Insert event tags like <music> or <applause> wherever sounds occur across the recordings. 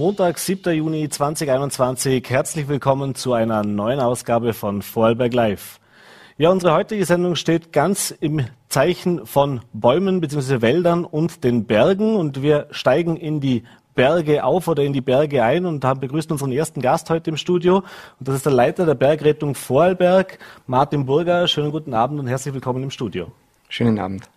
Montag, 7. Juni 2021. Herzlich willkommen zu einer neuen Ausgabe von Vorarlberg Live. Ja, unsere heutige Sendung steht ganz im Zeichen von Bäumen bzw. Wäldern und den Bergen und wir steigen in die Berge auf oder in die Berge ein und haben begrüßt unseren ersten Gast heute im Studio. Und das ist der Leiter der Bergrettung Vorarlberg, Martin Burger. Schönen guten Abend und herzlich willkommen im Studio. Schönen Abend.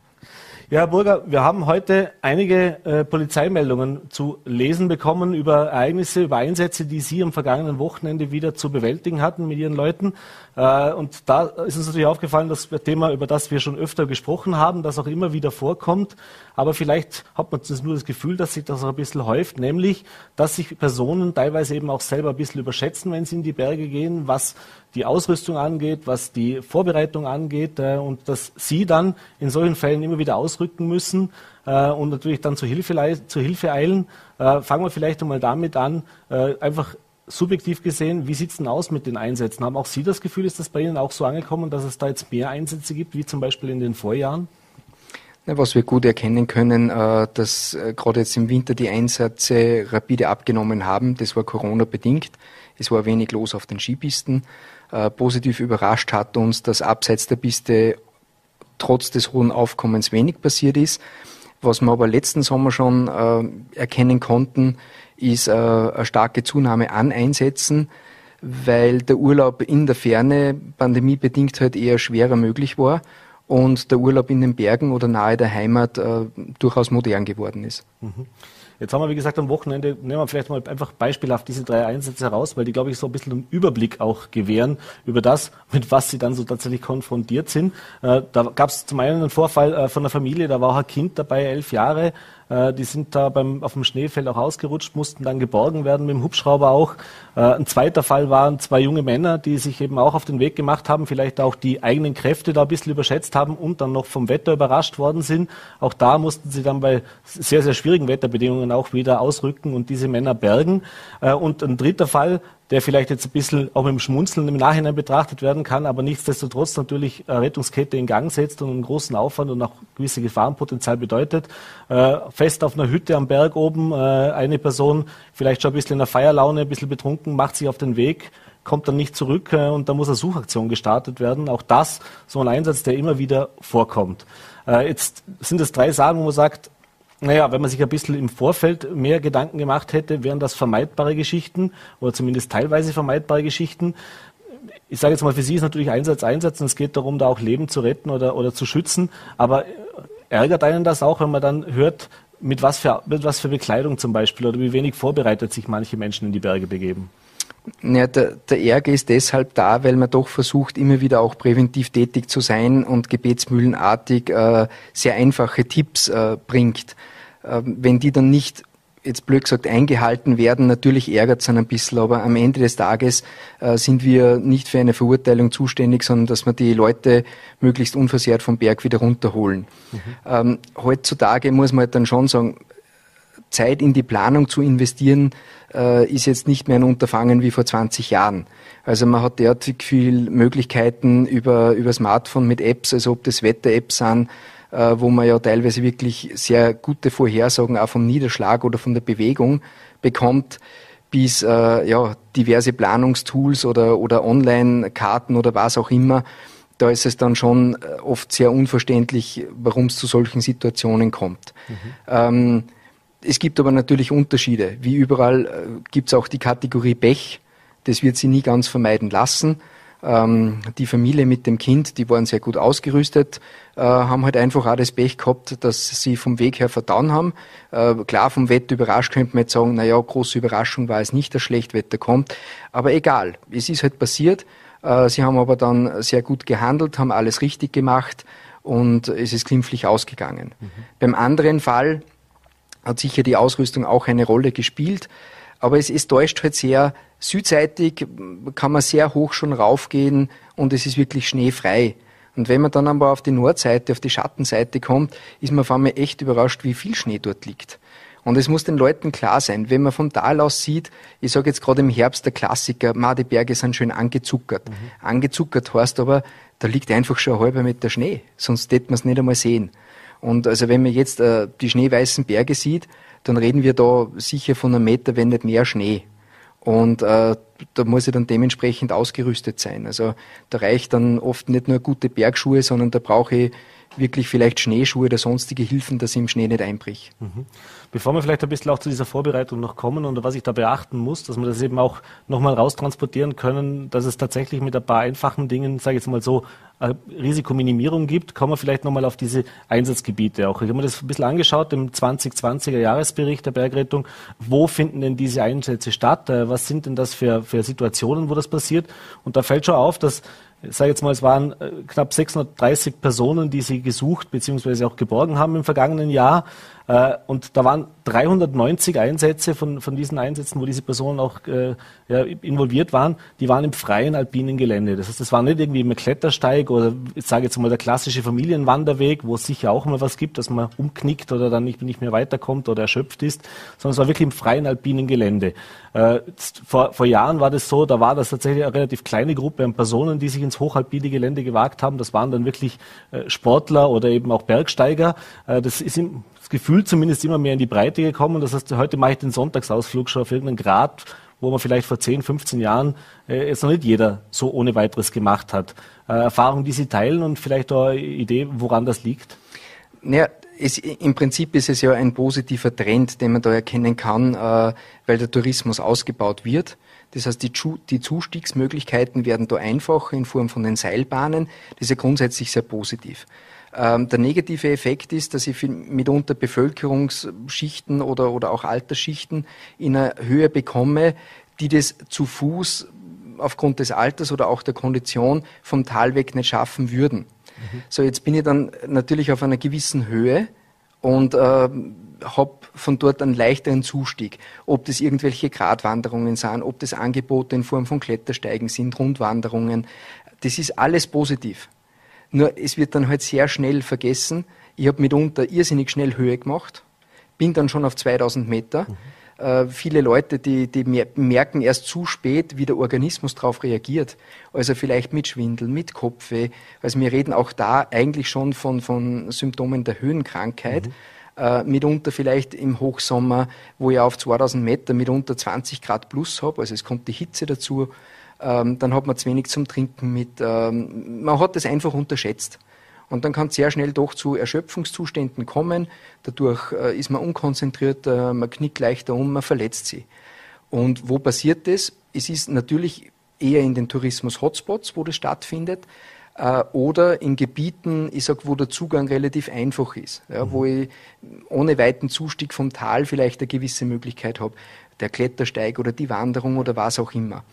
Ja, Herr Burger, wir haben heute einige äh, Polizeimeldungen zu lesen bekommen über Ereignisse, über Einsätze, die Sie am vergangenen Wochenende wieder zu bewältigen hatten mit Ihren Leuten. Äh, und da ist uns natürlich aufgefallen, dass das Thema, über das wir schon öfter gesprochen haben, das auch immer wieder vorkommt. Aber vielleicht hat man nur das Gefühl, dass sich das auch ein bisschen häuft, nämlich, dass sich Personen teilweise eben auch selber ein bisschen überschätzen, wenn sie in die Berge gehen, was die Ausrüstung angeht, was die Vorbereitung angeht äh, und dass sie dann in solchen Fällen immer wieder ausrücken müssen äh, und natürlich dann zur Hilfe, zur Hilfe eilen. fangen wir vielleicht einmal damit an, einfach subjektiv gesehen, wie sieht es denn aus mit den Einsätzen? Haben auch Sie das Gefühl, ist das bei Ihnen auch so angekommen, dass es da jetzt mehr Einsätze gibt, wie zum Beispiel in den Vorjahren? Was wir gut erkennen können, äh, dass äh, gerade jetzt im Winter die Einsätze rapide abgenommen haben. Das war Corona bedingt. Es war wenig los auf den Skipisten. Äh, positiv überrascht hat uns, dass abseits der Piste trotz des hohen Aufkommens wenig passiert ist. Was wir aber letzten Sommer schon erkennen konnten, ist äh, eine starke Zunahme an Einsätzen, weil der Urlaub in der Ferne pandemiebedingt halt eher schwerer möglich war und der Urlaub in den Bergen oder nahe der Heimat äh, durchaus modern geworden ist. Mhm. Jetzt haben wir, wie gesagt, am Wochenende, nehmen wir vielleicht mal einfach beispielhaft diese drei Einsätze heraus, weil die, glaube ich, so ein bisschen einen Überblick auch gewähren über das, mit was sie dann so tatsächlich konfrontiert sind. Äh, da gab es zum einen einen Vorfall von einer Familie, da war auch ein Kind dabei, elf Jahre, die sind da beim, auf dem Schneefeld auch ausgerutscht, mussten dann geborgen werden mit dem Hubschrauber auch. Äh, ein zweiter Fall waren zwei junge Männer, die sich eben auch auf den Weg gemacht haben, vielleicht auch die eigenen Kräfte da ein bisschen überschätzt haben und dann noch vom Wetter überrascht worden sind. Auch da mussten sie dann bei sehr, sehr schwierigen Wetterbedingungen auch wieder ausrücken und diese Männer bergen. Äh, und ein dritter Fall, der vielleicht jetzt ein bisschen auch mit dem Schmunzeln im Nachhinein betrachtet werden kann, aber nichtsdestotrotz natürlich Rettungskette in Gang setzt und einen großen Aufwand und auch gewisse Gefahrenpotenzial bedeutet. Äh, fest auf einer Hütte am Berg oben, äh, eine Person vielleicht schon ein bisschen in der Feierlaune, ein bisschen betrunken, macht sich auf den Weg, kommt dann nicht zurück äh, und da muss eine Suchaktion gestartet werden. Auch das so ein Einsatz, der immer wieder vorkommt. Äh, jetzt sind es drei Sagen, wo man sagt, naja, wenn man sich ein bisschen im Vorfeld mehr Gedanken gemacht hätte, wären das vermeidbare Geschichten oder zumindest teilweise vermeidbare Geschichten. Ich sage jetzt mal, für Sie ist natürlich Einsatz Einsatz und es geht darum, da auch Leben zu retten oder, oder zu schützen. Aber ärgert einen das auch, wenn man dann hört, mit was, für, mit was für Bekleidung zum Beispiel oder wie wenig vorbereitet sich manche Menschen in die Berge begeben? Ja, der, der Ärger ist deshalb da, weil man doch versucht, immer wieder auch präventiv tätig zu sein und gebetsmühlenartig äh, sehr einfache Tipps äh, bringt. Ähm, wenn die dann nicht jetzt blöd gesagt eingehalten werden. Natürlich ärgert es ein bisschen, aber am Ende des Tages äh, sind wir nicht für eine Verurteilung zuständig, sondern dass wir die Leute möglichst unversehrt vom Berg wieder runterholen. Mhm. Ähm, heutzutage muss man halt dann schon sagen, Zeit in die Planung zu investieren, äh, ist jetzt nicht mehr ein Unterfangen wie vor 20 Jahren. Also man hat derartig viele Möglichkeiten über, über Smartphone mit Apps, also ob das Wetter-Apps sind, wo man ja teilweise wirklich sehr gute Vorhersagen auch vom Niederschlag oder von der Bewegung bekommt, bis äh, ja, diverse Planungstools oder, oder Online-Karten oder was auch immer. Da ist es dann schon äh, oft sehr unverständlich, warum es zu solchen Situationen kommt. Mhm. Ähm, es gibt aber natürlich Unterschiede. Wie überall äh, gibt es auch die Kategorie Pech. Das wird sie nie ganz vermeiden lassen. Ähm, die Familie mit dem Kind, die waren sehr gut ausgerüstet, äh, haben halt einfach auch das Pech gehabt, dass sie vom Weg her verdauen haben. Äh, klar, vom Wetter überrascht könnte man jetzt sagen, naja, große Überraschung war es nicht, dass Schlechtwetter kommt. Aber egal, es ist halt passiert. Äh, sie haben aber dann sehr gut gehandelt, haben alles richtig gemacht und es ist glimpflich ausgegangen. Mhm. Beim anderen Fall hat sicher die Ausrüstung auch eine Rolle gespielt. Aber es, es täuscht halt sehr. Südseitig kann man sehr hoch schon raufgehen und es ist wirklich schneefrei. Und wenn man dann aber auf die Nordseite, auf die Schattenseite kommt, ist man auf einmal echt überrascht, wie viel Schnee dort liegt. Und es muss den Leuten klar sein, wenn man vom Tal aus sieht, ich sage jetzt gerade im Herbst der Klassiker, Ma, die Berge sind schön angezuckert. Mhm. Angezuckert heißt aber, da liegt einfach schon ein halber Meter Schnee, sonst hätte man es nicht einmal sehen. Und also wenn man jetzt äh, die schneeweißen Berge sieht, dann reden wir da sicher von einem Meter, wenn nicht mehr Schnee. Und äh, da muss ich dann dementsprechend ausgerüstet sein. Also da reicht dann oft nicht nur gute Bergschuhe, sondern da brauche ich wirklich vielleicht Schneeschuhe oder sonstige Hilfen, dass ich im Schnee nicht einbrich. Mhm. Bevor wir vielleicht ein bisschen auch zu dieser Vorbereitung noch kommen und was ich da beachten muss, dass wir das eben auch nochmal raustransportieren können, dass es tatsächlich mit ein paar einfachen Dingen, sage ich jetzt mal so, Risikominimierung gibt, kommen wir vielleicht nochmal auf diese Einsatzgebiete auch. Ich habe mir das ein bisschen angeschaut im 2020er Jahresbericht der Bergrettung. Wo finden denn diese Einsätze statt? Äh, was sind denn das für, für Situationen, wo das passiert? Und da fällt schon auf, dass ich sage jetzt mal, es waren äh, knapp 630 Personen, die sie gesucht bzw. auch geborgen haben im vergangenen Jahr. Äh, und da waren 390 Einsätze von, von diesen Einsätzen, wo diese Personen auch äh, ja, involviert waren, die waren im freien alpinen Gelände. Das heißt, das war nicht irgendwie im Klettersteig oder ich sage jetzt mal der klassische Familienwanderweg, wo es sicher auch mal was gibt, dass man umknickt oder dann nicht, nicht mehr weiterkommt oder erschöpft ist, sondern es war wirklich im freien alpinen Gelände. Äh, vor, vor Jahren war das so, da war das tatsächlich eine relativ kleine Gruppe an Personen, die sich ins hochalpine Gelände gewagt haben. Das waren dann wirklich äh, Sportler oder eben auch Bergsteiger. Äh, das ist im Gefühl zumindest immer mehr in die Breite gekommen. Das heißt, heute mache ich den Sonntagsausflug schon auf irgendeinen Grad, wo man vielleicht vor 10, 15 Jahren äh, jetzt noch nicht jeder so ohne weiteres gemacht hat. Äh, Erfahrung, die Sie teilen und vielleicht auch eine Idee, woran das liegt? Naja, es, im Prinzip ist es ja ein positiver Trend, den man da erkennen kann, äh, weil der Tourismus ausgebaut wird. Das heißt, die, die Zustiegsmöglichkeiten werden da einfacher in Form von den Seilbahnen. Das ist ja grundsätzlich sehr positiv. Ähm, der negative Effekt ist, dass ich mitunter Bevölkerungsschichten oder, oder auch Altersschichten in einer Höhe bekomme, die das zu Fuß aufgrund des Alters oder auch der Kondition vom Tal weg nicht schaffen würden. Mhm. So, jetzt bin ich dann natürlich auf einer gewissen Höhe und äh, habe von dort einen leichteren Zustieg. Ob das irgendwelche Gratwanderungen sind, ob das Angebote in Form von Klettersteigen sind, Rundwanderungen, das ist alles positiv. Nur es wird dann halt sehr schnell vergessen. Ich habe mitunter irrsinnig schnell Höhe gemacht, bin dann schon auf 2000 Meter. Mhm. Äh, viele Leute, die, die merken erst zu spät, wie der Organismus darauf reagiert. Also vielleicht mit Schwindel, mit Kopfweh. Also wir reden auch da eigentlich schon von, von Symptomen der Höhenkrankheit. Mhm. Äh, mitunter vielleicht im Hochsommer, wo ich auf 2000 Meter mitunter 20 Grad plus habe. Also es kommt die Hitze dazu ähm, dann hat man zu wenig zum Trinken mit. Ähm, man hat das einfach unterschätzt. Und dann kann es sehr schnell doch zu Erschöpfungszuständen kommen. Dadurch äh, ist man unkonzentriert, äh, man knickt leichter um, man verletzt sich. Und wo passiert das? Es ist natürlich eher in den Tourismus-Hotspots, wo das stattfindet, äh, oder in Gebieten, ich sag, wo der Zugang relativ einfach ist, ja, mhm. wo ich ohne weiten Zustieg vom Tal vielleicht eine gewisse Möglichkeit habe, der Klettersteig oder die Wanderung oder was auch immer.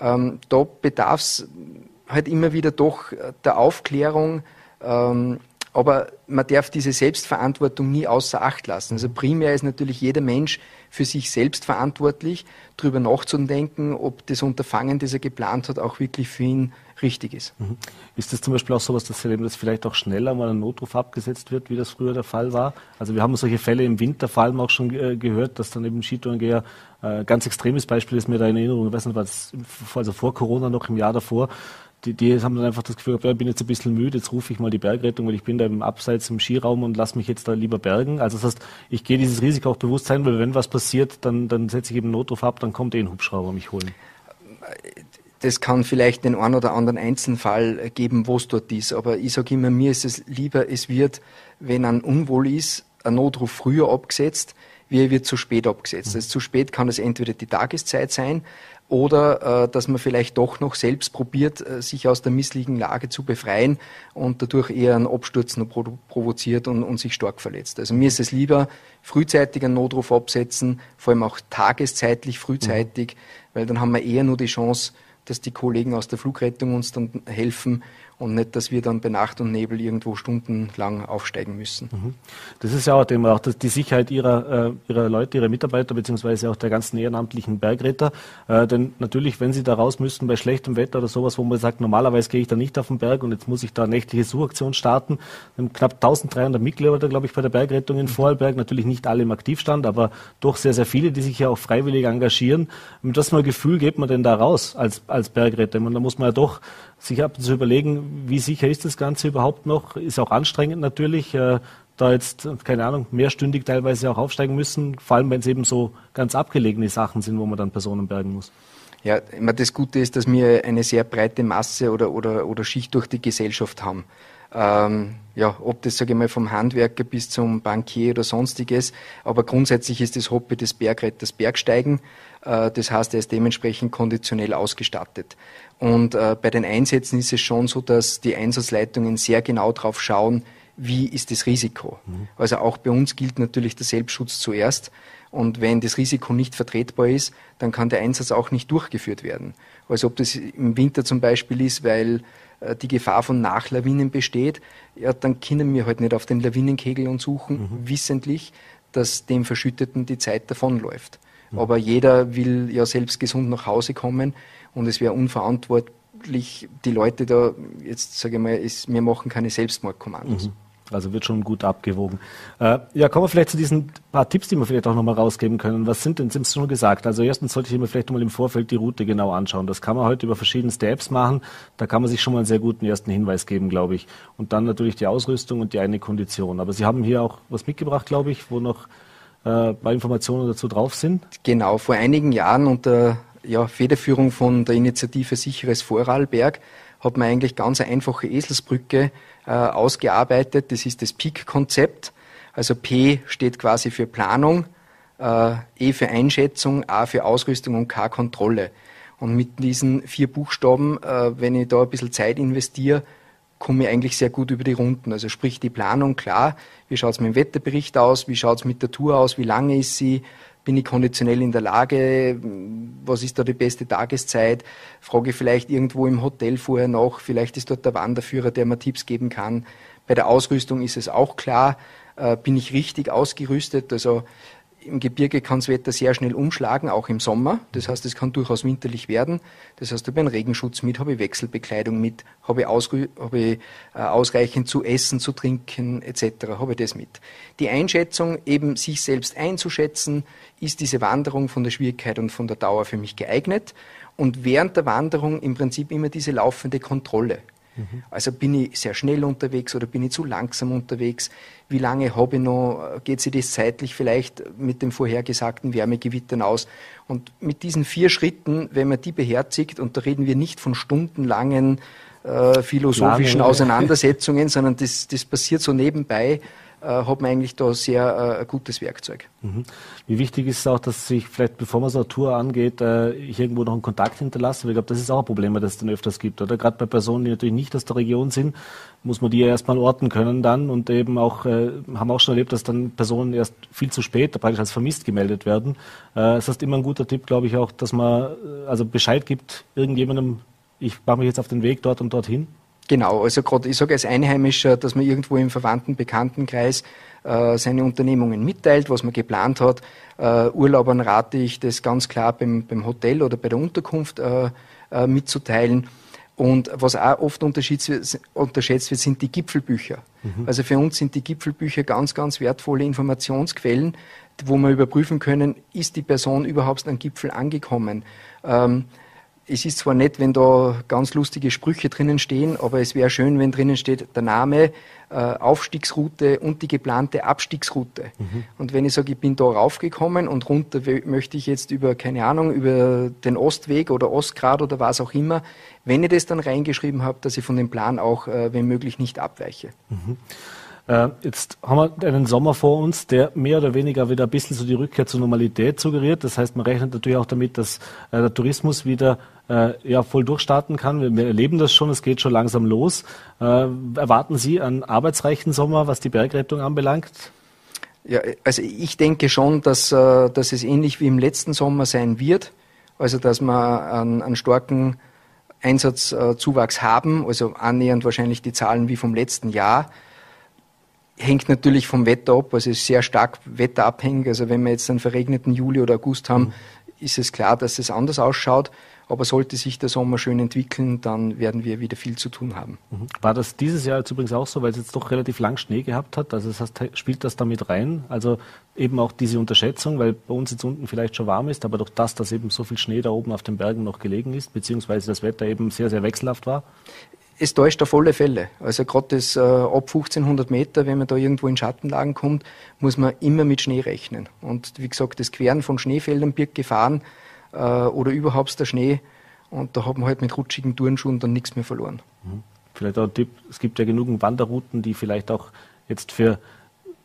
Ähm, da bedarf es halt immer wieder doch der Aufklärung, ähm, aber man darf diese Selbstverantwortung nie außer Acht lassen. Also primär ist natürlich jeder Mensch für sich selbst verantwortlich, darüber nachzudenken, ob das Unterfangen, das er geplant hat, auch wirklich für ihn richtig ist. Mhm. Ist das zum Beispiel auch so was, dass dass vielleicht auch schneller mal ein Notruf abgesetzt wird, wie das früher der Fall war? Also wir haben solche Fälle im Winter vor allem auch schon äh, gehört, dass dann eben Skitourengeher äh, ganz extremes Beispiel ist mir da in Erinnerung, ich weiß nicht, was also vor Corona noch im Jahr davor, die, die haben dann einfach das Gefühl, ja, ich bin jetzt ein bisschen müde, jetzt rufe ich mal die Bergrettung, weil ich bin da im Abseits im Skiraum und lasse mich jetzt da lieber bergen. Also das heißt, ich gehe dieses Risiko auch bewusst sein, weil wenn was passiert, dann, dann setze ich eben Notruf ab, dann kommt eh ein Hubschrauber mich holen. Das kann vielleicht den einen oder anderen Einzelfall geben, wo es dort ist. Aber ich sage immer, mir ist es lieber, es wird, wenn ein Unwohl ist, ein Notruf früher abgesetzt, wie er wird zu spät abgesetzt. Also zu spät kann es entweder die Tageszeit sein, oder äh, dass man vielleicht doch noch selbst probiert, äh, sich aus der misslichen Lage zu befreien und dadurch eher einen Absturz noch provo provoziert und, und, sich stark verletzt. Also mir ist es lieber, frühzeitig einen Notruf absetzen, vor allem auch tageszeitlich frühzeitig, mhm. weil dann haben wir eher nur die Chance, dass die Kollegen aus der Flugrettung uns dann helfen und nicht, dass wir dann bei Nacht und Nebel irgendwo stundenlang aufsteigen müssen. Mhm. Das ist ja auch, Thema, auch die Sicherheit ihrer, äh, ihrer Leute, ihrer Mitarbeiter beziehungsweise auch der ganzen ehrenamtlichen Bergretter. Äh, denn natürlich, wenn sie da raus müssten bei schlechtem Wetter oder sowas, wo man sagt, normalerweise gehe ich da nicht auf den Berg und jetzt muss ich da eine nächtliche Suchaktion starten. Knapp 1300 Mitglieder, glaube ich, bei der Bergrettung in mhm. Vorarlberg. Natürlich nicht alle im Aktivstand, aber doch sehr, sehr viele, die sich ja auch freiwillig engagieren. Mit was für ein Gefühl geht man denn da raus als, als Bergretter? Und da muss man ja doch sich ab und zu überlegen, wie sicher ist das Ganze überhaupt noch? Ist auch anstrengend natürlich. Äh, da jetzt, keine Ahnung, mehrstündig teilweise auch aufsteigen müssen, vor allem wenn es eben so ganz abgelegene Sachen sind, wo man dann Personen bergen muss. Ja, immer das Gute ist, dass wir eine sehr breite Masse oder, oder, oder Schicht durch die Gesellschaft haben. Ähm, ja, ob das, sage ich mal, vom Handwerker bis zum Bankier oder sonstiges. Aber grundsätzlich ist das Hobby des Bergretters Bergsteigen. Äh, das heißt, er ist dementsprechend konditionell ausgestattet. Und äh, bei den Einsätzen ist es schon so, dass die Einsatzleitungen sehr genau drauf schauen, wie ist das Risiko. Mhm. Also auch bei uns gilt natürlich der Selbstschutz zuerst. Und wenn das Risiko nicht vertretbar ist, dann kann der Einsatz auch nicht durchgeführt werden. Also ob das im Winter zum Beispiel ist, weil äh, die Gefahr von Nachlawinen besteht, ja, dann können wir halt nicht auf den Lawinenkegel und suchen, mhm. wissentlich, dass dem Verschütteten die Zeit davonläuft. Mhm. Aber jeder will ja selbst gesund nach Hause kommen und es wäre unverantwortlich, die Leute da, jetzt sage ich mal, ist, wir machen keine Selbstmordkommandos. Mhm. Also wird schon gut abgewogen. Äh, ja, kommen wir vielleicht zu diesen paar Tipps, die wir vielleicht auch nochmal rausgeben können. Was sind denn, Sie haben es schon gesagt, also erstens sollte ich mir vielleicht mal im Vorfeld die Route genau anschauen. Das kann man heute über verschiedenste Apps machen. Da kann man sich schon mal einen sehr guten ersten Hinweis geben, glaube ich. Und dann natürlich die Ausrüstung und die eine Kondition. Aber Sie haben hier auch was mitgebracht, glaube ich, wo noch äh, bei Informationen dazu drauf sind. Genau, vor einigen Jahren unter ja, Federführung von der Initiative Sicheres Vorarlberg hat man eigentlich ganz eine einfache Eselsbrücke äh, ausgearbeitet. Das ist das PEAK-Konzept. Also P steht quasi für Planung, äh, E für Einschätzung, A für Ausrüstung und K Kontrolle. Und mit diesen vier Buchstaben, äh, wenn ich da ein bisschen Zeit investiere, komme ich eigentlich sehr gut über die Runden. Also sprich die Planung, klar, wie schaut es mit dem Wetterbericht aus, wie schaut es mit der Tour aus, wie lange ist sie, bin ich konditionell in der Lage, was ist da die beste Tageszeit, frage vielleicht irgendwo im Hotel vorher nach, vielleicht ist dort der Wanderführer, der mir Tipps geben kann. Bei der Ausrüstung ist es auch klar, äh, bin ich richtig ausgerüstet, also im Gebirge kann das Wetter sehr schnell umschlagen, auch im Sommer. Das heißt, es kann durchaus winterlich werden. Das heißt, habe ich einen Regenschutz mit, habe ich Wechselbekleidung mit, habe ich, habe ich äh, ausreichend zu essen, zu trinken etc. habe ich das mit. Die Einschätzung, eben sich selbst einzuschätzen, ist diese Wanderung von der Schwierigkeit und von der Dauer für mich geeignet. Und während der Wanderung im Prinzip immer diese laufende Kontrolle. Mhm. Also bin ich sehr schnell unterwegs oder bin ich zu langsam unterwegs? Wie lange habe ich noch? Geht sich das zeitlich vielleicht mit dem vorhergesagten Wärmegewittern aus? Und mit diesen vier Schritten, wenn man die beherzigt, und da reden wir nicht von stundenlangen äh, philosophischen Planung. Auseinandersetzungen, sondern das, das passiert so nebenbei, hat man eigentlich da sehr äh, ein gutes Werkzeug. Mhm. Wie wichtig ist es auch, dass sich vielleicht, bevor man so eine Tour angeht, äh, ich irgendwo noch einen Kontakt hinterlasse? Weil ich glaube, das ist auch ein Problem, das es dann öfters gibt. Oder gerade bei Personen, die natürlich nicht aus der Region sind, muss man die ja erstmal orten können dann und eben auch, äh, haben auch schon erlebt, dass dann Personen erst viel zu spät praktisch als vermisst gemeldet werden. Äh, das heißt immer ein guter Tipp, glaube ich, auch, dass man äh, also Bescheid gibt irgendjemandem, ich mache mich jetzt auf den Weg dort und dorthin. Genau, also gerade ich sage als Einheimischer, dass man irgendwo im verwandten Bekanntenkreis äh, seine Unternehmungen mitteilt, was man geplant hat. Äh, Urlaubern rate ich das ganz klar beim, beim Hotel oder bei der Unterkunft äh, äh mitzuteilen. Und was auch oft unterschätzt wird, sind die Gipfelbücher. Mhm. Also für uns sind die Gipfelbücher ganz, ganz wertvolle Informationsquellen, wo wir überprüfen können, ist die Person überhaupt an Gipfel angekommen. Ähm, es ist zwar nett, wenn da ganz lustige Sprüche drinnen stehen, aber es wäre schön, wenn drinnen steht der Name, äh, Aufstiegsroute und die geplante Abstiegsroute. Mhm. Und wenn ich sage, ich bin da raufgekommen und runter möchte ich jetzt über, keine Ahnung, über den Ostweg oder Ostgrad oder was auch immer, wenn ich das dann reingeschrieben habe, dass ich von dem Plan auch, äh, wenn möglich, nicht abweiche. Mhm. Äh, jetzt haben wir einen Sommer vor uns, der mehr oder weniger wieder ein bisschen so die Rückkehr zur Normalität suggeriert. Das heißt, man rechnet natürlich auch damit, dass äh, der Tourismus wieder äh, ja, voll durchstarten kann. Wir, erleben das schon, es geht schon langsam los. Erwarten Sie einen arbeitsreichen Sommer, was die Bergrettung anbelangt? Ja, also ich denke schon, dass, dass es ähnlich wie im letzten Sommer sein wird. Also dass wir einen, einen starken Einsatzzuwachs haben, also annähernd wahrscheinlich die Zahlen wie vom letzten Jahr hängt natürlich vom Wetter ab, also ist sehr stark wetterabhängig. Also wenn wir jetzt einen verregneten Juli oder August haben, mhm. ist es klar, dass es anders ausschaut. Aber sollte sich der Sommer schön entwickeln, dann werden wir wieder viel zu tun haben. Mhm. War das dieses Jahr jetzt übrigens auch so, weil es jetzt doch relativ lang Schnee gehabt hat? Also das heißt, spielt das damit rein? Also eben auch diese Unterschätzung, weil bei uns jetzt unten vielleicht schon warm ist, aber durch das, dass eben so viel Schnee da oben auf den Bergen noch gelegen ist, beziehungsweise das Wetter eben sehr, sehr wechselhaft war? Es täuscht auf alle Fälle. Also gerade das äh, ab 1500 Meter, wenn man da irgendwo in Schattenlagen kommt, muss man immer mit Schnee rechnen. Und wie gesagt, das Queren von Schneefeldern birgt Gefahren äh, oder überhaupt der Schnee. Und da hat man halt mit rutschigen Turnschuhen dann nichts mehr verloren. Mhm. Vielleicht auch ein Tipp, es gibt ja genug Wanderrouten, die vielleicht auch jetzt für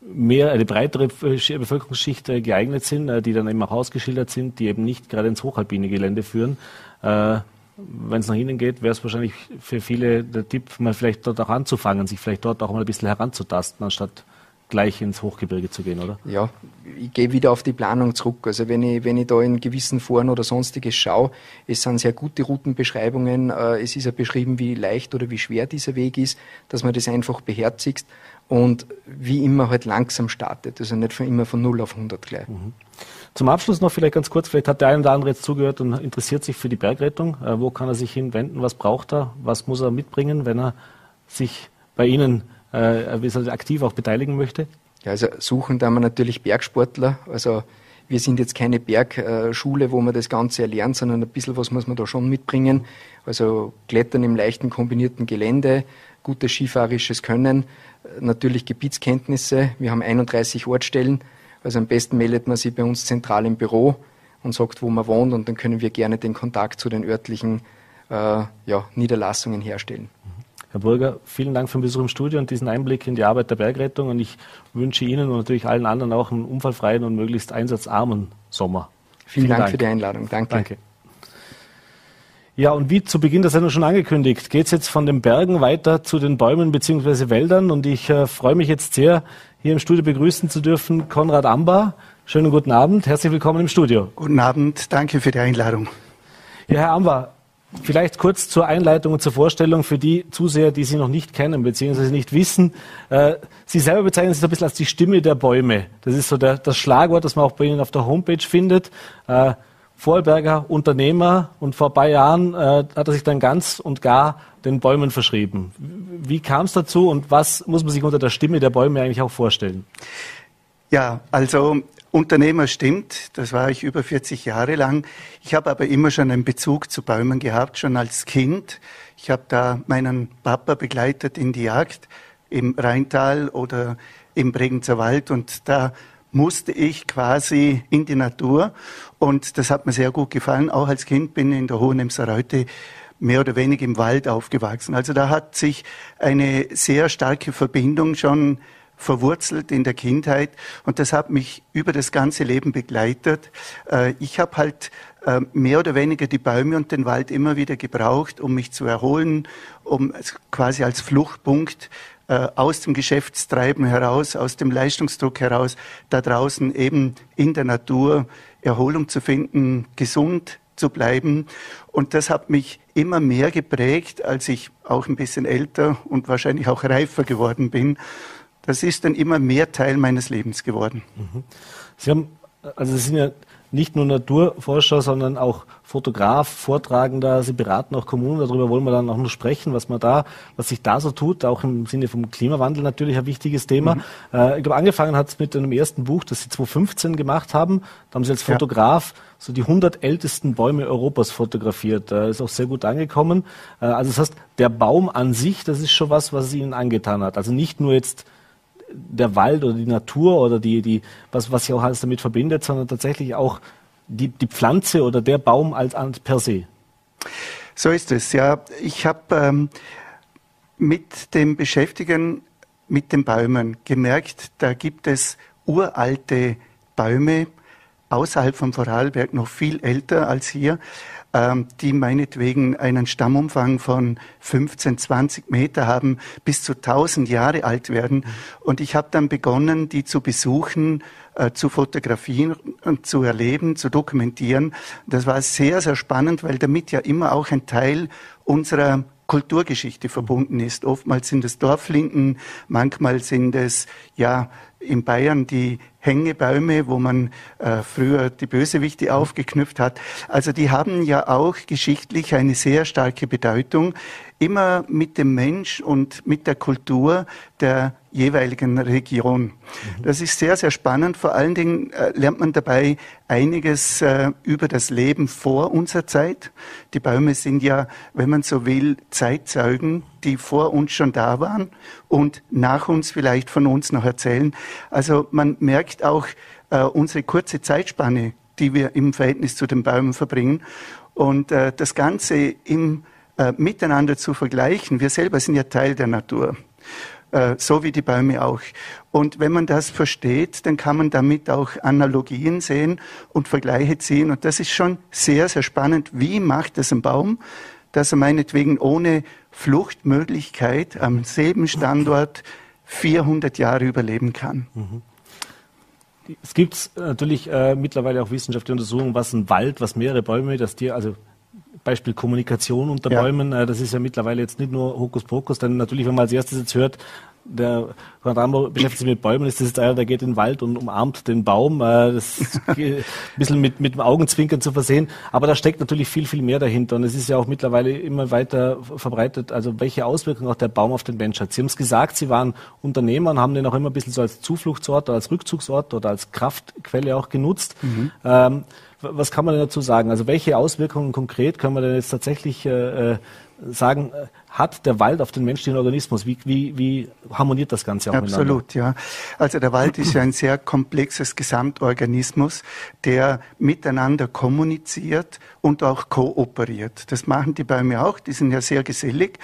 mehr eine breitere Bevölkerungsschicht äh, geeignet sind, äh, die dann eben auch ausgeschildert sind, die eben nicht gerade ins hochalpine Gelände führen. Äh, wenn es nach innen geht, wäre es wahrscheinlich für viele der Tipp, mal vielleicht dort auch anzufangen, sich vielleicht dort auch mal ein bisschen heranzutasten, anstatt gleich ins Hochgebirge zu gehen, oder? Ja, ich gehe wieder auf die Planung zurück. Also wenn ich, wenn ich da in gewissen Foren oder sonstiges schaue, es sind sehr gute Routenbeschreibungen, es ist ja beschrieben, wie leicht oder wie schwer dieser Weg ist, dass man das einfach beherzigt und wie immer halt langsam startet, also nicht von immer von 0 auf 100 gleich. Mhm. Zum Abschluss noch vielleicht ganz kurz, vielleicht hat der eine oder andere jetzt zugehört und interessiert sich für die Bergrettung. Äh, wo kann er sich hinwenden? Was braucht er? Was muss er mitbringen, wenn er sich bei Ihnen äh, aktiv auch beteiligen möchte? Ja, also suchen da wir natürlich Bergsportler. Also wir sind jetzt keine Bergschule, wo man das Ganze erlernt, sondern ein bisschen was muss man da schon mitbringen. Also Klettern im leichten kombinierten Gelände, gutes skifahrisches Können, natürlich Gebietskenntnisse. Wir haben 31 Ortsstellen. Also am besten meldet man sich bei uns zentral im Büro und sagt, wo man wohnt und dann können wir gerne den Kontakt zu den örtlichen äh, ja, Niederlassungen herstellen. Herr Burger, vielen Dank für den Besuch im Studio und diesen Einblick in die Arbeit der Bergrettung und ich wünsche Ihnen und natürlich allen anderen auch einen unfallfreien und möglichst einsatzarmen Sommer. Vielen, vielen Dank, Dank, für die Einladung. Danke. Danke. Ja, und wie zu Beginn der Sendung schon angekündigt, geht es jetzt von den Bergen weiter zu den Bäumen bzw. Wäldern. Und ich äh, freue mich jetzt sehr, hier im Studio begrüßen zu dürfen Konrad Amba. Schönen guten Abend, herzlich willkommen im Studio. Guten Abend, danke für die Einladung. Ja, Herr Amba, vielleicht kurz zur Einleitung und zur Vorstellung für die Zuseher, die Sie noch nicht kennen bzw. nicht wissen. Äh, Sie selber bezeichnen sich so ein bisschen als die Stimme der Bäume. Das ist so der, das Schlagwort, das man auch bei Ihnen auf der Homepage findet. Äh, Vorarlberger Unternehmer und vor ein paar Jahren äh, hat er sich dann ganz und gar den Bäumen verschrieben. Wie kam es dazu und was muss man sich unter der Stimme der Bäume eigentlich auch vorstellen? Ja, also Unternehmer stimmt, das war ich über 40 Jahre lang. Ich habe aber immer schon einen Bezug zu Bäumen gehabt, schon als Kind. Ich habe da meinen Papa begleitet in die Jagd im Rheintal oder im Bregenzer Wald und da musste ich quasi in die Natur und das hat mir sehr gut gefallen. Auch als Kind bin ich in der Hohen Emseraute mehr oder weniger im Wald aufgewachsen. Also da hat sich eine sehr starke Verbindung schon verwurzelt in der Kindheit und das hat mich über das ganze Leben begleitet. Äh, ich habe halt äh, mehr oder weniger die Bäume und den Wald immer wieder gebraucht, um mich zu erholen, um quasi als Fluchtpunkt äh, aus dem Geschäftstreiben heraus, aus dem Leistungsdruck heraus, da draußen eben in der Natur Erholung zu finden, gesund zu bleiben. Und das hat mich immer mehr geprägt, als ich auch ein bisschen älter und wahrscheinlich auch reifer geworden bin. Das ist dann immer mehr Teil meines Lebens geworden. Mhm. Sie haben, also Sie sind ja nicht nur Naturforscher, sondern auch Fotograf, Vortragender. Sie beraten auch Kommunen. Darüber wollen wir dann auch noch sprechen, was man da, was sich da so tut, auch im Sinne vom Klimawandel natürlich ein wichtiges Thema. Mhm. Äh, ich glaube, angefangen hat es mit einem ersten Buch, das Sie 2015 gemacht haben. Da haben Sie als Fotograf ja. so die 100 ältesten Bäume Europas fotografiert. Äh, ist auch sehr gut angekommen. Äh, also das heißt, der Baum an sich, das ist schon was, was es Ihnen angetan hat. Also nicht nur jetzt der Wald oder die Natur oder die, die, was, was sich auch alles damit verbindet, sondern tatsächlich auch die, die Pflanze oder der Baum als, als per se. So ist es, ja. Ich habe ähm, mit dem Beschäftigen mit den Bäumen gemerkt, da gibt es uralte Bäume außerhalb von Vorarlberg, noch viel älter als hier, die meinetwegen einen Stammumfang von 15, 20 Meter haben, bis zu 1000 Jahre alt werden. Und ich habe dann begonnen, die zu besuchen, äh, zu fotografieren und zu erleben, zu dokumentieren. Das war sehr, sehr spannend, weil damit ja immer auch ein Teil unserer Kulturgeschichte verbunden ist. Oftmals sind es Dorflinken, manchmal sind es ja in Bayern die Hängebäume, wo man äh, früher die Bösewichte aufgeknüpft hat. Also die haben ja auch geschichtlich eine sehr starke Bedeutung, immer mit dem Mensch und mit der Kultur der jeweiligen Region. Das ist sehr, sehr spannend. Vor allen Dingen äh, lernt man dabei einiges äh, über das Leben vor unserer Zeit. Die Bäume sind ja, wenn man so will, Zeitzeugen, die vor uns schon da waren und nach uns vielleicht von uns noch erzählen. Also man merkt auch äh, unsere kurze Zeitspanne, die wir im Verhältnis zu den Bäumen verbringen. Und das Ganze im Miteinander zu vergleichen. Wir selber sind ja Teil der Natur äh, so wie die Bäume auch. Und wenn man das versteht, dann kann man damit auch Analogien sehen und Vergleiche ziehen. Und das ist schon sehr, sehr spannend. Wie macht das ein Baum, dass er meinetwegen ohne Fluchtmöglichkeit am selben Standort 400 Jahre überleben kann? Mhm. Es gibt natürlich äh, mittlerweile auch wissenschaftliche Untersuchungen, was ein Wald, was mehrere Bäume, dass die, also Beispiel Kommunikation unter ja. Bäumen, äh, das ist ja mittlerweile jetzt nicht nur Hokuspokus, denn natürlich, wenn man als erstes jetzt hört, der Juan Rambo beschäftigt sich mit Bäumen, ist das jetzt einer, der geht in den Wald und umarmt den Baum. Äh, das <laughs> ist ein bisschen mit, mit dem Augenzwinkern zu versehen. Aber da steckt natürlich viel, viel mehr dahinter. Und es ist ja auch mittlerweile immer weiter verbreitet, also welche Auswirkungen auch der Baum auf den Mensch hat. Sie haben es gesagt, Sie waren Unternehmer und haben den auch immer ein bisschen so als Zufluchtsort oder als Rückzugsort oder als Kraftquelle auch genutzt. Mhm. Ähm, was kann man denn dazu sagen? Also welche Auswirkungen konkret können wir denn jetzt tatsächlich äh, äh sagen, hat der Wald auf den menschlichen Organismus? Wie, wie, wie harmoniert das Ganze auch Absolut, ja. Also der Wald ist ja ein sehr komplexes Gesamtorganismus, der miteinander kommuniziert und auch kooperiert. Das machen die Bäume auch, die sind ja sehr gesellig.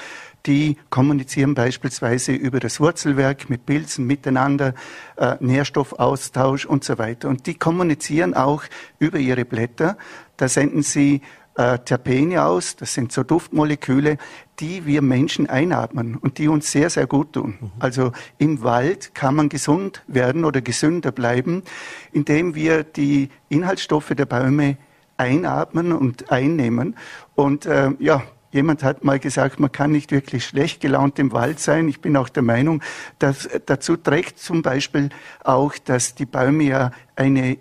Die kommunizieren beispielsweise über das Wurzelwerk mit Pilzen miteinander, äh, Nährstoffaustausch und so weiter. Und die kommunizieren auch über ihre Blätter. Da senden sie äh, Terpene aus, das sind so Duftmoleküle, die wir Menschen einatmen und die uns sehr, sehr gut tun. Mhm. Also im Wald kann man gesund werden oder gesünder bleiben, indem wir die Inhaltsstoffe der Bäume einatmen und einnehmen. Und äh, ja, Jemand hat mal gesagt, man kann nicht wirklich schlecht gelaunt im Wald sein. Ich bin auch der Meinung, dass dazu trägt zum Beispiel auch, dass die Bäume ja eine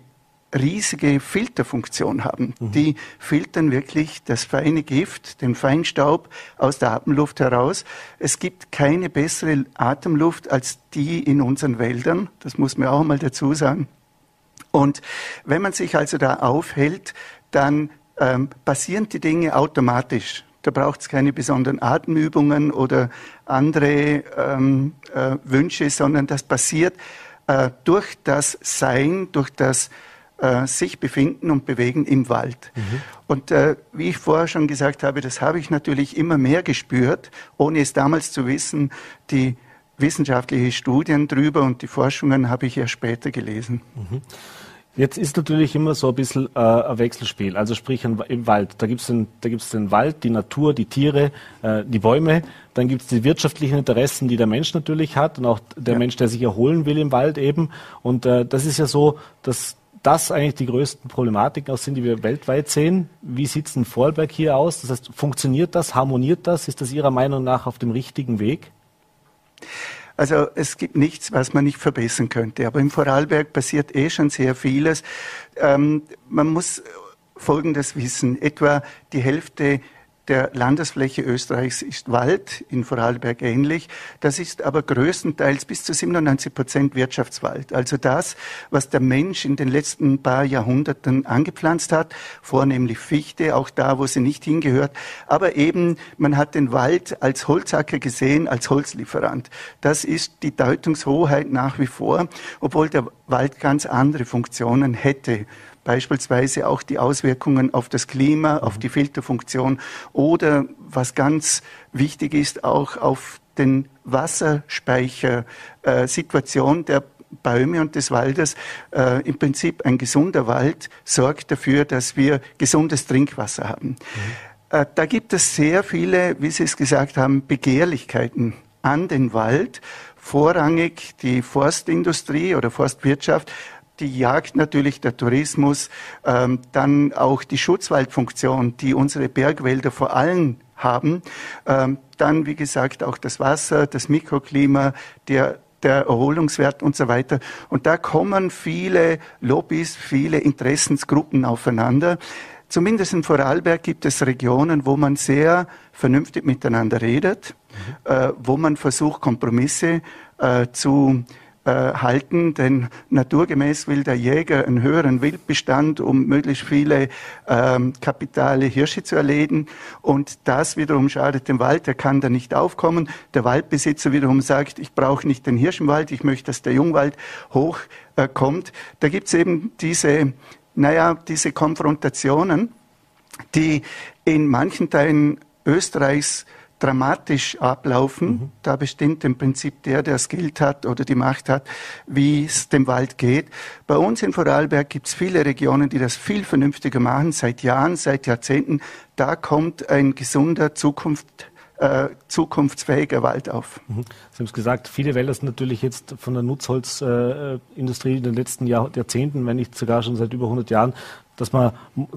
riesige Filterfunktion haben. Mhm. Die filtern wirklich das feine Gift, den Feinstaub aus der Atemluft heraus. Es gibt keine bessere Atemluft als die in unseren Wäldern. Das muss man auch mal dazu sagen. Und wenn man sich also da aufhält, dann ähm, passieren die Dinge automatisch. Da braucht es keine besonderen Atemübungen oder andere ähm, äh, Wünsche, sondern das passiert äh, durch das Sein, durch das äh, sich befinden und bewegen im Wald. Mhm. Und äh, wie ich vorher schon gesagt habe, das habe ich natürlich immer mehr gespürt, ohne es damals zu wissen. Die wissenschaftlichen Studien drüber und die Forschungen habe ich ja später gelesen. Mhm. Jetzt ist natürlich immer so ein bisschen äh, ein Wechselspiel. Also sprich im Wald. Da gibt es den, da gibt's den Wald, die Natur, die Tiere, äh, die Bäume. Dann gibt es die wirtschaftlichen Interessen, die der Mensch natürlich hat und auch der ja. Mensch, der sich erholen will im Wald eben. Und äh, das ist ja so, dass das eigentlich die größten Problematiken aus sind, die wir weltweit sehen. Wie sieht es in Vorarlberg hier aus? Das heißt, funktioniert das, harmoniert das? Ist das Ihrer Meinung nach auf dem richtigen Weg? Also es gibt nichts, was man nicht verbessern könnte. Aber im Vorarlberg passiert eh schon sehr vieles. Ähm, man muss Folgendes wissen. Etwa die Hälfte der Landesfläche Österreichs ist Wald, in Vorarlberg ähnlich. Das ist aber größtenteils bis zu 97 Prozent Wirtschaftswald. Also das, was der Mensch in den letzten paar Jahrhunderten angepflanzt hat, vornehmlich Fichte, auch da, wo sie nicht hingehört. Aber eben, man hat den Wald als Holzacker gesehen, als Holzlieferant. Das ist die Deutungshoheit nach wie vor, obwohl der Wald ganz andere Funktionen hätte beispielsweise auch die Auswirkungen auf das Klima, auf die Filterfunktion oder was ganz wichtig ist, auch auf den Wasserspeichersituation äh, der Bäume und des Waldes. Äh, Im Prinzip ein gesunder Wald sorgt dafür, dass wir gesundes Trinkwasser haben. Mhm. Äh, da gibt es sehr viele, wie Sie es gesagt haben, Begehrlichkeiten an den Wald. Vorrangig die Forstindustrie oder Forstwirtschaft die Jagd natürlich, der Tourismus, ähm, dann auch die Schutzwaldfunktion, die unsere Bergwälder vor allem haben. Ähm, dann, wie gesagt, auch das Wasser, das Mikroklima, der der Erholungswert und so weiter. Und da kommen viele Lobbys, viele Interessensgruppen aufeinander. Zumindest in Vorarlberg gibt es Regionen, wo man sehr vernünftig miteinander redet, mhm. äh, wo man versucht, Kompromisse äh, zu äh, halten, denn naturgemäß will der Jäger einen höheren Wildbestand, um möglichst viele ähm, kapitale Hirsche zu erlegen. Und das wiederum schadet dem Wald, er kann da nicht aufkommen. Der Waldbesitzer wiederum sagt, ich brauche nicht den Hirschenwald, ich möchte, dass der Jungwald hochkommt. Äh, da gibt's eben diese, naja, diese Konfrontationen, die in manchen Teilen Österreichs dramatisch ablaufen. Mhm. Da bestimmt im Prinzip der, der das Geld hat oder die Macht hat, wie es dem Wald geht. Bei uns in Vorarlberg gibt es viele Regionen, die das viel vernünftiger machen, seit Jahren, seit Jahrzehnten. Da kommt ein gesunder Zukunft äh, zukunftsfähiger Wald auf. Mhm. Sie haben es gesagt, viele Wälder sind natürlich jetzt von der Nutzholzindustrie in den letzten Jahr, Jahrzehnten, wenn nicht sogar schon seit über 100 Jahren, dass man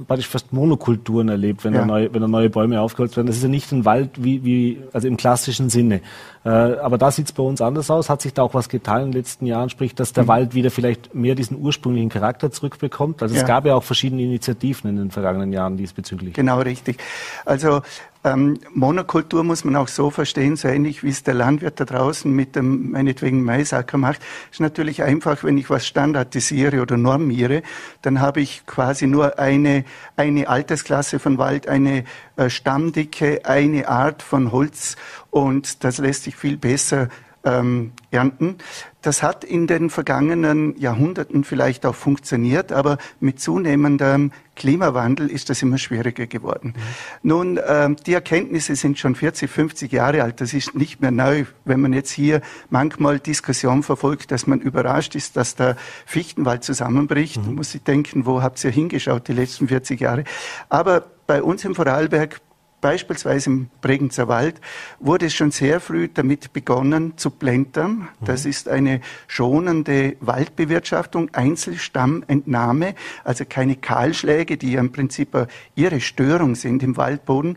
praktisch fast Monokulturen erlebt, wenn, ja. da, neue, wenn da neue Bäume aufgeholzt werden. Das ist ja nicht ein Wald wie, wie also im klassischen Sinne. Äh, aber da sieht es bei uns anders aus. Hat sich da auch was getan in den letzten Jahren, sprich, dass der mhm. Wald wieder vielleicht mehr diesen ursprünglichen Charakter zurückbekommt? Also ja. es gab ja auch verschiedene Initiativen in den vergangenen Jahren diesbezüglich. Genau, richtig. Also ähm, Monokultur muss man auch so verstehen, so ähnlich wie es der Landwirt da draußen mit dem meinetwegen Maisacker macht. Ist natürlich einfach, wenn ich was standardisiere oder normiere, dann habe ich quasi nur eine, eine Altersklasse von Wald, eine äh, Stammdicke, eine Art von Holz und das lässt sich viel besser ähm, ernten. Das hat in den vergangenen Jahrhunderten vielleicht auch funktioniert, aber mit zunehmendem Klimawandel ist das immer schwieriger geworden. Mhm. Nun, ähm, die Erkenntnisse sind schon 40, 50 Jahre alt. Das ist nicht mehr neu. Wenn man jetzt hier manchmal Diskussion verfolgt, dass man überrascht ist, dass der Fichtenwald zusammenbricht, mhm. muss ich denken, wo habt ihr hingeschaut die letzten 40 Jahre? Aber bei uns im Vorarlberg beispielsweise im Bregenzer Wald, wurde es schon sehr früh damit begonnen zu plantern. Mhm. Das ist eine schonende Waldbewirtschaftung, Einzelstammentnahme, also keine Kahlschläge, die ja im Prinzip ihre Störung sind im Waldboden.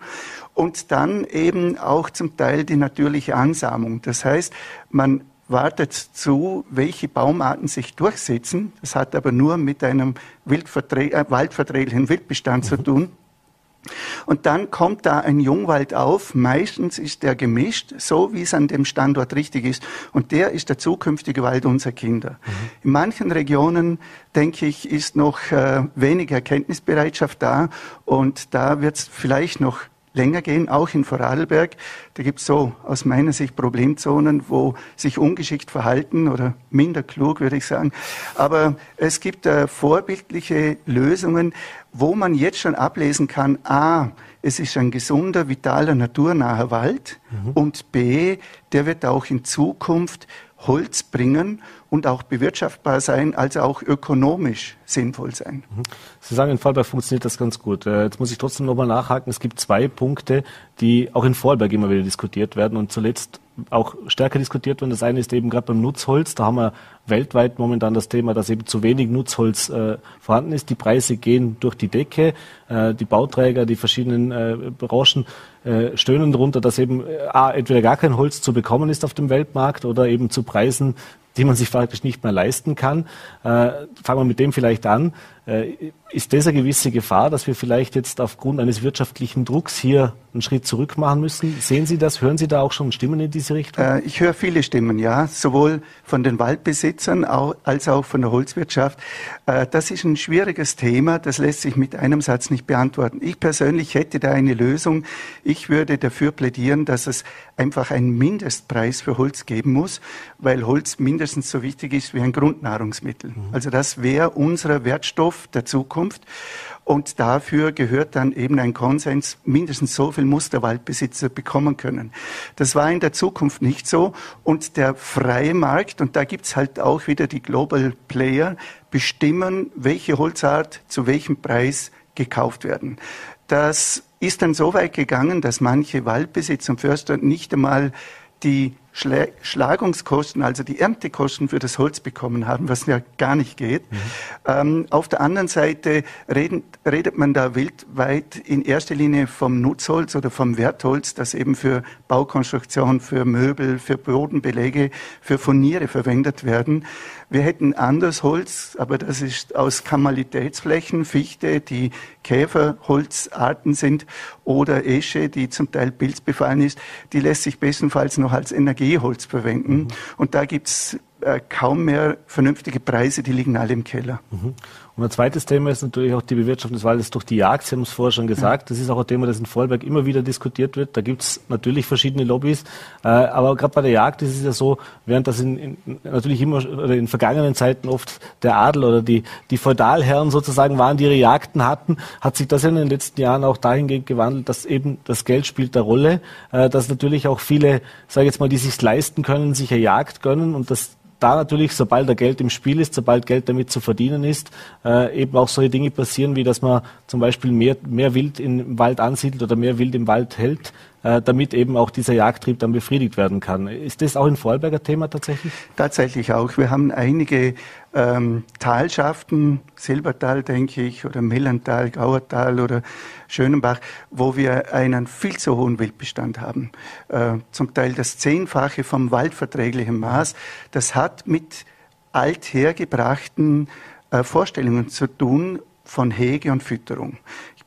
Und dann eben auch zum Teil die natürliche Ansamung. Das heißt, man wartet zu, welche Baumarten sich durchsetzen. Das hat aber nur mit einem äh, waldverträglichen Wildbestand mhm. zu tun. Und dann kommt da ein Jungwald auf. Meistens ist der gemischt, so wie es an dem Standort richtig ist. Und der ist der zukünftige Wald unserer Kinder. Mhm. In manchen Regionen, denke ich, ist noch äh, wenig Erkenntnisbereitschaft da. Und da wird es vielleicht noch länger gehen, auch in Vorarlberg. Da gibt es so aus meiner Sicht Problemzonen, wo sich ungeschickt verhalten oder minder klug, würde ich sagen. Aber es gibt äh, vorbildliche Lösungen, wo man jetzt schon ablesen kann, a, es ist ein gesunder, vitaler, naturnaher Wald mhm. und b, der wird auch in Zukunft Holz bringen und auch bewirtschaftbar sein, also auch ökonomisch sinnvoll sein. Mhm. Sie sagen, in Vorarlberg funktioniert das ganz gut. Äh, jetzt muss ich trotzdem nochmal nachhaken. Es gibt zwei Punkte, die auch in Vorarlberg immer wieder diskutiert werden und zuletzt auch stärker diskutiert werden. Das eine ist eben gerade beim Nutzholz. Da haben wir weltweit momentan das Thema, dass eben zu wenig Nutzholz äh, vorhanden ist. Die Preise gehen durch die Decke. Äh, die Bauträger, die verschiedenen äh, Branchen äh, stöhnen darunter, dass eben äh, A, entweder gar kein Holz zu bekommen ist auf dem Weltmarkt oder eben zu Preisen, die man sich faktisch nicht mehr leisten kann. Äh, fangen wir mit dem vielleicht an. Äh, ist das eine gewisse Gefahr, dass wir vielleicht jetzt aufgrund eines wirtschaftlichen Drucks hier einen Schritt zurück machen müssen? Sehen Sie das? Hören Sie da auch schon Stimmen in diese Richtung? Äh, ich höre viele Stimmen, ja, sowohl von den Waldbesitzern als auch von der Holzwirtschaft. Äh, das ist ein schwieriges Thema, das lässt sich mit einem Satz nicht beantworten. Ich persönlich hätte da eine Lösung. Ich würde dafür plädieren, dass es einfach einen Mindestpreis für Holz geben muss, weil Holz mindestens so wichtig ist wie ein Grundnahrungsmittel. Mhm. Also das wäre unser Wertstoff der Zukunft. Und dafür gehört dann eben ein Konsens, mindestens so viel muss der Waldbesitzer bekommen können. Das war in der Zukunft nicht so. Und der freie Markt, und da gibt's halt auch wieder die Global Player, bestimmen, welche Holzart zu welchem Preis gekauft werden. Das ist dann so weit gegangen, dass manche Waldbesitzer und Förster nicht einmal die Schla Schlagungskosten, also die Erntekosten für das Holz bekommen haben, was ja gar nicht geht. Mhm. Ähm, auf der anderen Seite reden, redet man da weltweit in erster Linie vom Nutzholz oder vom Wertholz, das eben für Baukonstruktion, für Möbel, für Bodenbelege, für Furniere verwendet werden. Wir hätten anderes Holz, aber das ist aus Kamalitätsflächen, Fichte, die Käferholzarten sind, oder Esche, die zum Teil pilzbefallen ist. Die lässt sich bestenfalls noch als Energie Stehholz verwenden. Mhm. Und da gibt's äh, kaum mehr vernünftige Preise, die liegen alle im Keller. Und ein zweites Thema ist natürlich auch die Bewirtschaftung des Waldes durch die Jagd. Sie haben es vorher schon gesagt. Das ist auch ein Thema, das in Vorarlberg immer wieder diskutiert wird. Da gibt es natürlich verschiedene Lobbys. Äh, aber gerade bei der Jagd ist es ja so, während das in, in, natürlich immer oder in vergangenen Zeiten oft der Adel oder die, die Feudalherren sozusagen waren, die ihre Jagden hatten, hat sich das ja in den letzten Jahren auch dahingehend gewandelt, dass eben das Geld spielt eine Rolle, äh, dass natürlich auch viele, sage ich jetzt mal, die sich leisten können, sich eine Jagd gönnen und das da natürlich, sobald da Geld im Spiel ist, sobald Geld damit zu verdienen ist, äh, eben auch solche Dinge passieren, wie dass man zum Beispiel mehr, mehr Wild im Wald ansiedelt oder mehr Wild im Wald hält, damit eben auch dieser Jagdtrieb dann befriedigt werden kann. Ist das auch ein Vorarlberger Thema tatsächlich? Tatsächlich auch. Wir haben einige ähm, Talschaften, Silbertal denke ich, oder Mellental, Gauertal oder Schönenbach, wo wir einen viel zu hohen Wildbestand haben. Äh, zum Teil das Zehnfache vom waldverträglichen Maß. Das hat mit althergebrachten äh, Vorstellungen zu tun von Hege und Fütterung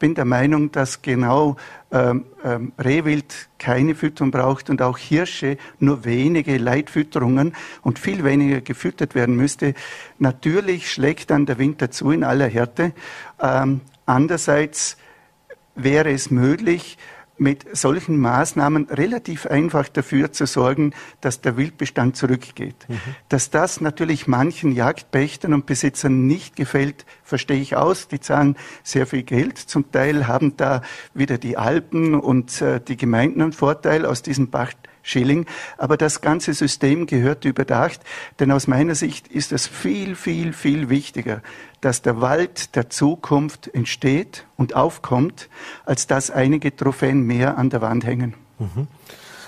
bin der Meinung, dass genau ähm, ähm, Rehwild keine Fütterung braucht und auch Hirsche nur wenige Leitfütterungen und viel weniger gefüttert werden müsste. Natürlich schlägt dann der Winter zu in aller Härte. Ähm, andererseits wäre es möglich, mit solchen Maßnahmen relativ einfach dafür zu sorgen, dass der Wildbestand zurückgeht. Mhm. Dass das natürlich manchen Jagdpächtern und Besitzern nicht gefällt, verstehe ich aus. Die zahlen sehr viel Geld. Zum Teil haben da wieder die Alpen und äh, die Gemeinden einen Vorteil aus diesem Pacht Schilling. Aber das ganze System gehört überdacht, denn aus meiner Sicht ist es viel, viel, viel wichtiger, dass der Wald der Zukunft entsteht und aufkommt, als dass einige Trophäen mehr an der Wand hängen. Mhm.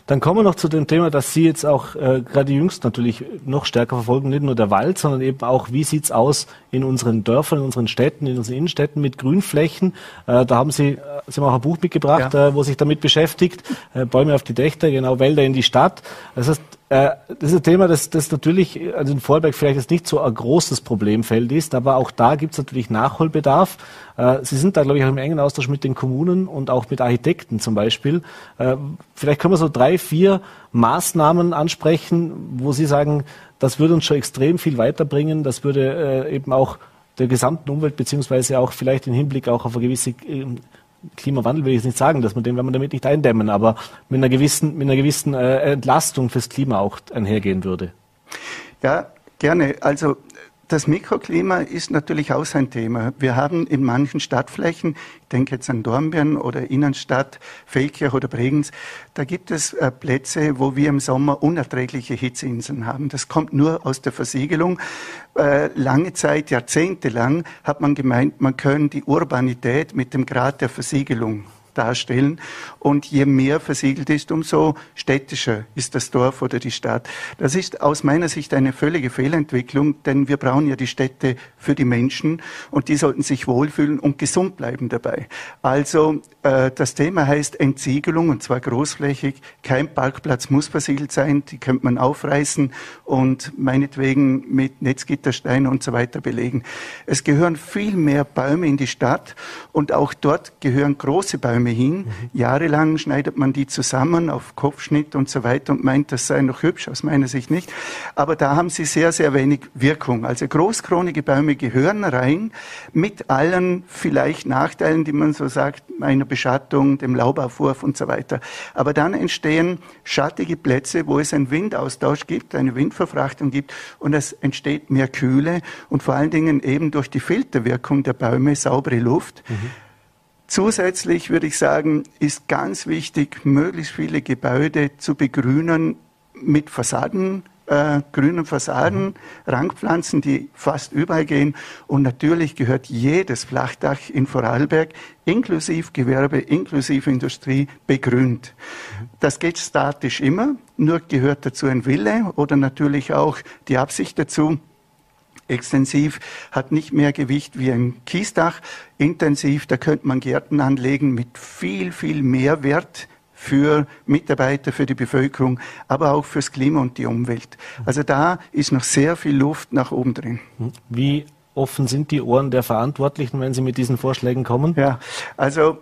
Dann kommen wir noch zu dem Thema, dass Sie jetzt auch äh, gerade jüngst natürlich noch stärker verfolgen, nicht nur der Wald, sondern eben auch, wie sieht's aus in unseren Dörfern, in unseren Städten, in unseren Innenstädten mit Grünflächen. Äh, da haben Sie, Sie haben auch ein Buch mitgebracht, ja. äh, wo sich damit beschäftigt. Äh, Bäume auf die Dächter, genau, Wälder in die Stadt. Das heißt, das ist ein Thema, das, das natürlich also in Vorarlberg vielleicht jetzt nicht so ein großes Problemfeld ist, aber auch da gibt es natürlich Nachholbedarf. Äh, Sie sind da, glaube ich, auch im engen Austausch mit den Kommunen und auch mit Architekten zum Beispiel. Äh, vielleicht können wir so drei, vier Maßnahmen ansprechen, wo Sie sagen, das würde uns schon extrem viel weiterbringen. Das würde eben auch der gesamten Umwelt beziehungsweise auch vielleicht im Hinblick auch auf eine gewisse ähm, Klimawandel will ich jetzt nicht sagen, dass man den, wenn man damit nicht eindämmen, aber mit einer gewissen, mit einer gewissen äh, Entlastung fürs Klima auch einhergehen würde. Ja, gerne. Also das Mikroklima ist natürlich auch ein Thema. Wir haben in manchen Stadtflächen, ich denke jetzt an Dornbirn oder Innenstadt, Feldkirch oder Bregenz, da gibt es äh, Plätze, wo wir im Sommer unerträgliche Hitzeinseln haben. Das kommt nur aus der Versiegelung. Äh, lange Zeit, jahrzehntelang, hat man gemeint, man könne die Urbanität mit dem Grad der Versiegelung darstellen. Und je mehr versiegelt ist, umso städtischer ist das Dorf oder die Stadt. Das ist aus meiner Sicht eine völlige Fehlentwicklung, denn wir brauchen ja die Städte für die Menschen und die sollten sich wohlfühlen und gesund bleiben dabei. Also äh, das Thema heißt Entsiegelung und zwar großflächig. Kein Parkplatz muss versiegelt sein, die könnte man aufreißen und meinetwegen mit Netzgittersteinen und so weiter belegen. Es gehören viel mehr Bäume in die Stadt und auch dort gehören große Bäume Bäume hin. Mhm. Jahrelang schneidet man die zusammen auf Kopfschnitt und so weiter und meint, das sei noch hübsch, aus meiner Sicht nicht. Aber da haben sie sehr, sehr wenig Wirkung. Also großkronige Bäume gehören rein mit allen vielleicht Nachteilen, die man so sagt, einer Beschattung, dem Laubaufwurf und so weiter. Aber dann entstehen schattige Plätze, wo es einen Windaustausch gibt, eine Windverfrachtung gibt und es entsteht mehr Kühle und vor allen Dingen eben durch die Filterwirkung der Bäume saubere Luft. Mhm. Zusätzlich würde ich sagen, ist ganz wichtig, möglichst viele Gebäude zu begrünen mit Fassaden, äh, grünen Fassaden, mhm. Rangpflanzen, die fast überall gehen. Und natürlich gehört jedes Flachdach in Vorarlberg, inklusive Gewerbe, inklusive Industrie, begrünt. Das geht statisch immer, nur gehört dazu ein Wille oder natürlich auch die Absicht dazu, Extensiv hat nicht mehr Gewicht wie ein Kiesdach. Intensiv, da könnte man Gärten anlegen mit viel, viel Mehrwert für Mitarbeiter, für die Bevölkerung, aber auch fürs Klima und die Umwelt. Also da ist noch sehr viel Luft nach oben drin. Wie offen sind die Ohren der Verantwortlichen, wenn sie mit diesen Vorschlägen kommen? Ja, also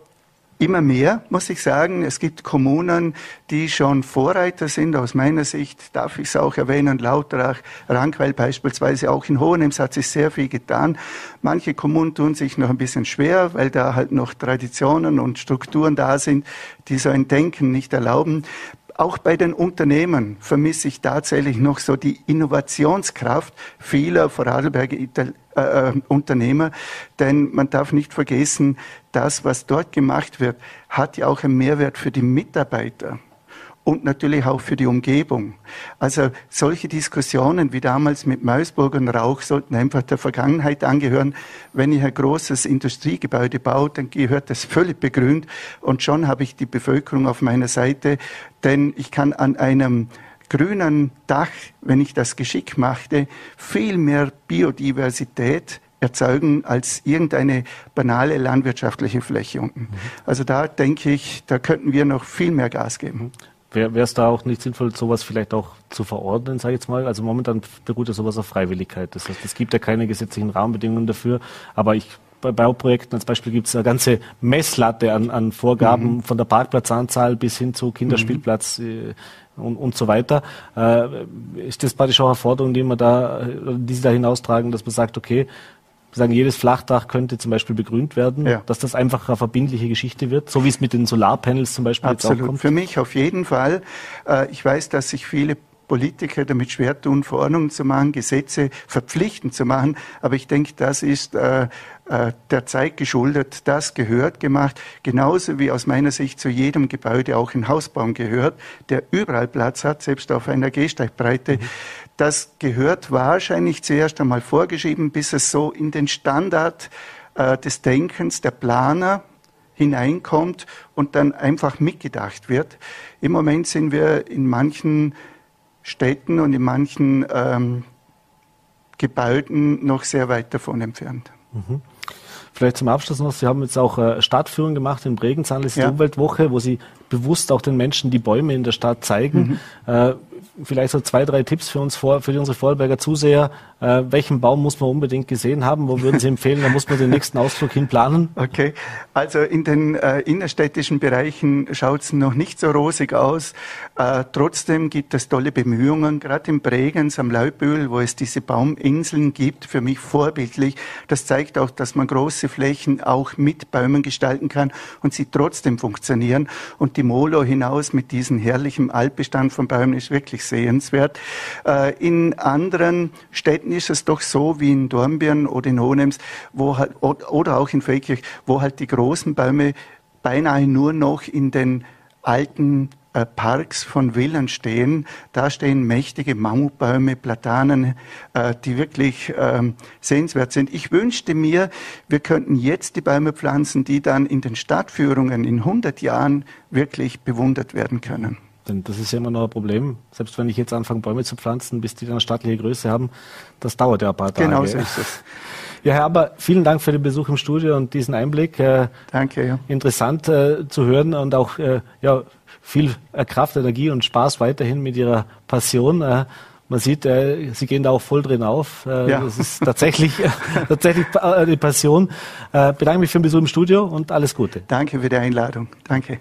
immer mehr, muss ich sagen. Es gibt Kommunen, die schon Vorreiter sind. Aus meiner Sicht darf ich es auch erwähnen. Lauterach, Rankweil beispielsweise, auch in Hohenems hat sich sehr viel getan. Manche Kommunen tun sich noch ein bisschen schwer, weil da halt noch Traditionen und Strukturen da sind, die so ein Denken nicht erlauben. Auch bei den Unternehmen vermisse ich tatsächlich noch so die Innovationskraft vieler Vorarlberger Ital äh, äh, Unternehmer. Denn man darf nicht vergessen, das, was dort gemacht wird, hat ja auch einen Mehrwert für die Mitarbeiter und natürlich auch für die Umgebung. Also solche Diskussionen wie damals mit Meusburg und Rauch sollten einfach der Vergangenheit angehören. Wenn ich ein großes Industriegebäude baue, dann gehört das völlig begrünt und schon habe ich die Bevölkerung auf meiner Seite, denn ich kann an einem grünen Dach, wenn ich das geschickt machte, viel mehr Biodiversität erzeugen als irgendeine banale landwirtschaftliche Fläche unten. Mhm. Also da denke ich, da könnten wir noch viel mehr Gas geben. Wäre es da auch nicht sinnvoll, sowas vielleicht auch zu verordnen, sage ich jetzt mal? Also momentan beruht ja sowas auf Freiwilligkeit. Das heißt, es gibt ja keine gesetzlichen Rahmenbedingungen dafür. Aber ich bei Bauprojekten als Beispiel gibt es eine ganze Messlatte an, an Vorgaben mhm. von der Parkplatzanzahl bis hin zu Kinderspielplatz mhm. und, und so weiter. Äh, ist das praktisch auch eine Forderung, die man da, die Sie da hinaustragen, dass man sagt, okay, sagen, jedes Flachdach könnte zum Beispiel begrünt werden, ja. dass das einfach eine verbindliche Geschichte wird, so wie es mit den Solarpanels zum Beispiel Absolut. jetzt auch kommt? Für mich auf jeden Fall. Äh, ich weiß, dass sich viele Politiker damit schwer tun, Verordnungen zu machen, Gesetze verpflichtend zu machen. Aber ich denke, das ist äh, äh, der Zeit geschuldet. Das gehört gemacht. Genauso wie aus meiner Sicht zu jedem Gebäude auch ein Hausbaum gehört, der überall Platz hat, selbst auf einer Gehsteigbreite. Mhm. Das gehört wahrscheinlich zuerst einmal vorgeschrieben, bis es so in den Standard äh, des Denkens der Planer hineinkommt und dann einfach mitgedacht wird. Im Moment sind wir in manchen Städten und in manchen ähm, Gebäuden noch sehr weit davon entfernt. Mhm. Vielleicht zum Abschluss noch, Sie haben jetzt auch äh, Stadtführung gemacht in Bregenz, ist ja. die Umweltwoche, wo Sie bewusst auch den Menschen die Bäume in der Stadt zeigen. Mhm. Äh, vielleicht so zwei, drei Tipps für uns vor, für unsere Vorarlberger Zuseher. Äh, welchen Baum muss man unbedingt gesehen haben? Wo würden Sie empfehlen, da muss man den nächsten Ausflug hin planen? Okay, also in den äh, innerstädtischen Bereichen schaut es noch nicht so rosig aus. Äh, trotzdem gibt es tolle Bemühungen, gerade in Bregenz am Leubühl, wo es diese Bauminseln gibt, für mich vorbildlich. Das zeigt auch, dass man große Flächen auch mit Bäumen gestalten kann und sie trotzdem funktionieren. Und die Molo hinaus mit diesem herrlichen Altbestand von Bäumen ist wirklich sehenswert. Äh, in anderen Städten ist es doch so wie in Dornbirn oder in Hohenems, wo halt, oder auch in Feldkirch, wo halt die großen Bäume beinahe nur noch in den alten äh, Parks von Villen stehen. Da stehen mächtige Mammutbäume, Platanen, äh, die wirklich ähm, sehenswert sind. Ich wünschte mir, wir könnten jetzt die Bäume pflanzen, die dann in den Stadtführungen in 100 Jahren wirklich bewundert werden können. Denn das ist ja immer noch ein Problem. Selbst wenn ich jetzt anfange, Bäume zu pflanzen, bis die dann eine staatliche Größe haben, das dauert ja ein paar Tage. Genau so ist es. Ja, Herr Aber, vielen Dank für den Besuch im Studio und diesen Einblick. Äh, Danke. Ja. Interessant äh, zu hören und auch äh, ja, viel Kraft, Energie und Spaß weiterhin mit Ihrer Passion. Äh, man sieht, äh, Sie gehen da auch voll drin auf. Äh, ja. Das ist tatsächlich, <laughs> tatsächlich eine Passion. bedanke mich für den Besuch im Studio und alles Gute. Danke für die Einladung. Danke.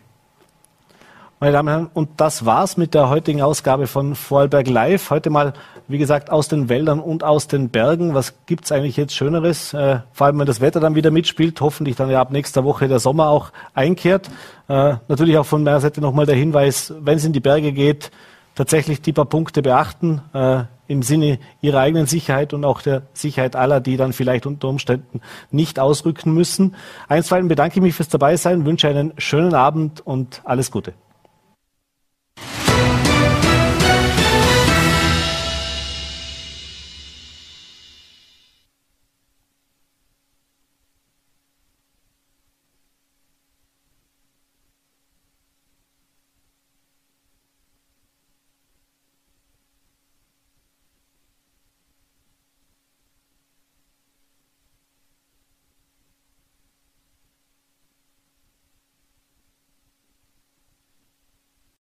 Meine Damen und Herren, und das war's mit der heutigen Ausgabe von Vorarlberg Live. Heute mal, wie gesagt, aus den Wäldern und aus den Bergen. Was gibt's eigentlich jetzt Schöneres? Äh, vor allem, wenn das Wetter dann wieder mitspielt, hoffentlich dann ja ab nächster Woche der Sommer auch einkehrt. Äh, natürlich auch von meiner Seite nochmal der Hinweis, wenn es in die Berge geht, tatsächlich die paar Punkte beachten. Äh, im Sinne ihrer eigenen Sicherheit und auch der Sicherheit aller, die dann vielleicht unter Umständen nicht ausrücken müssen. Einstweilen bedanke ich mich fürs Dabeisein, wünsche einen schönen Abend und alles Gute.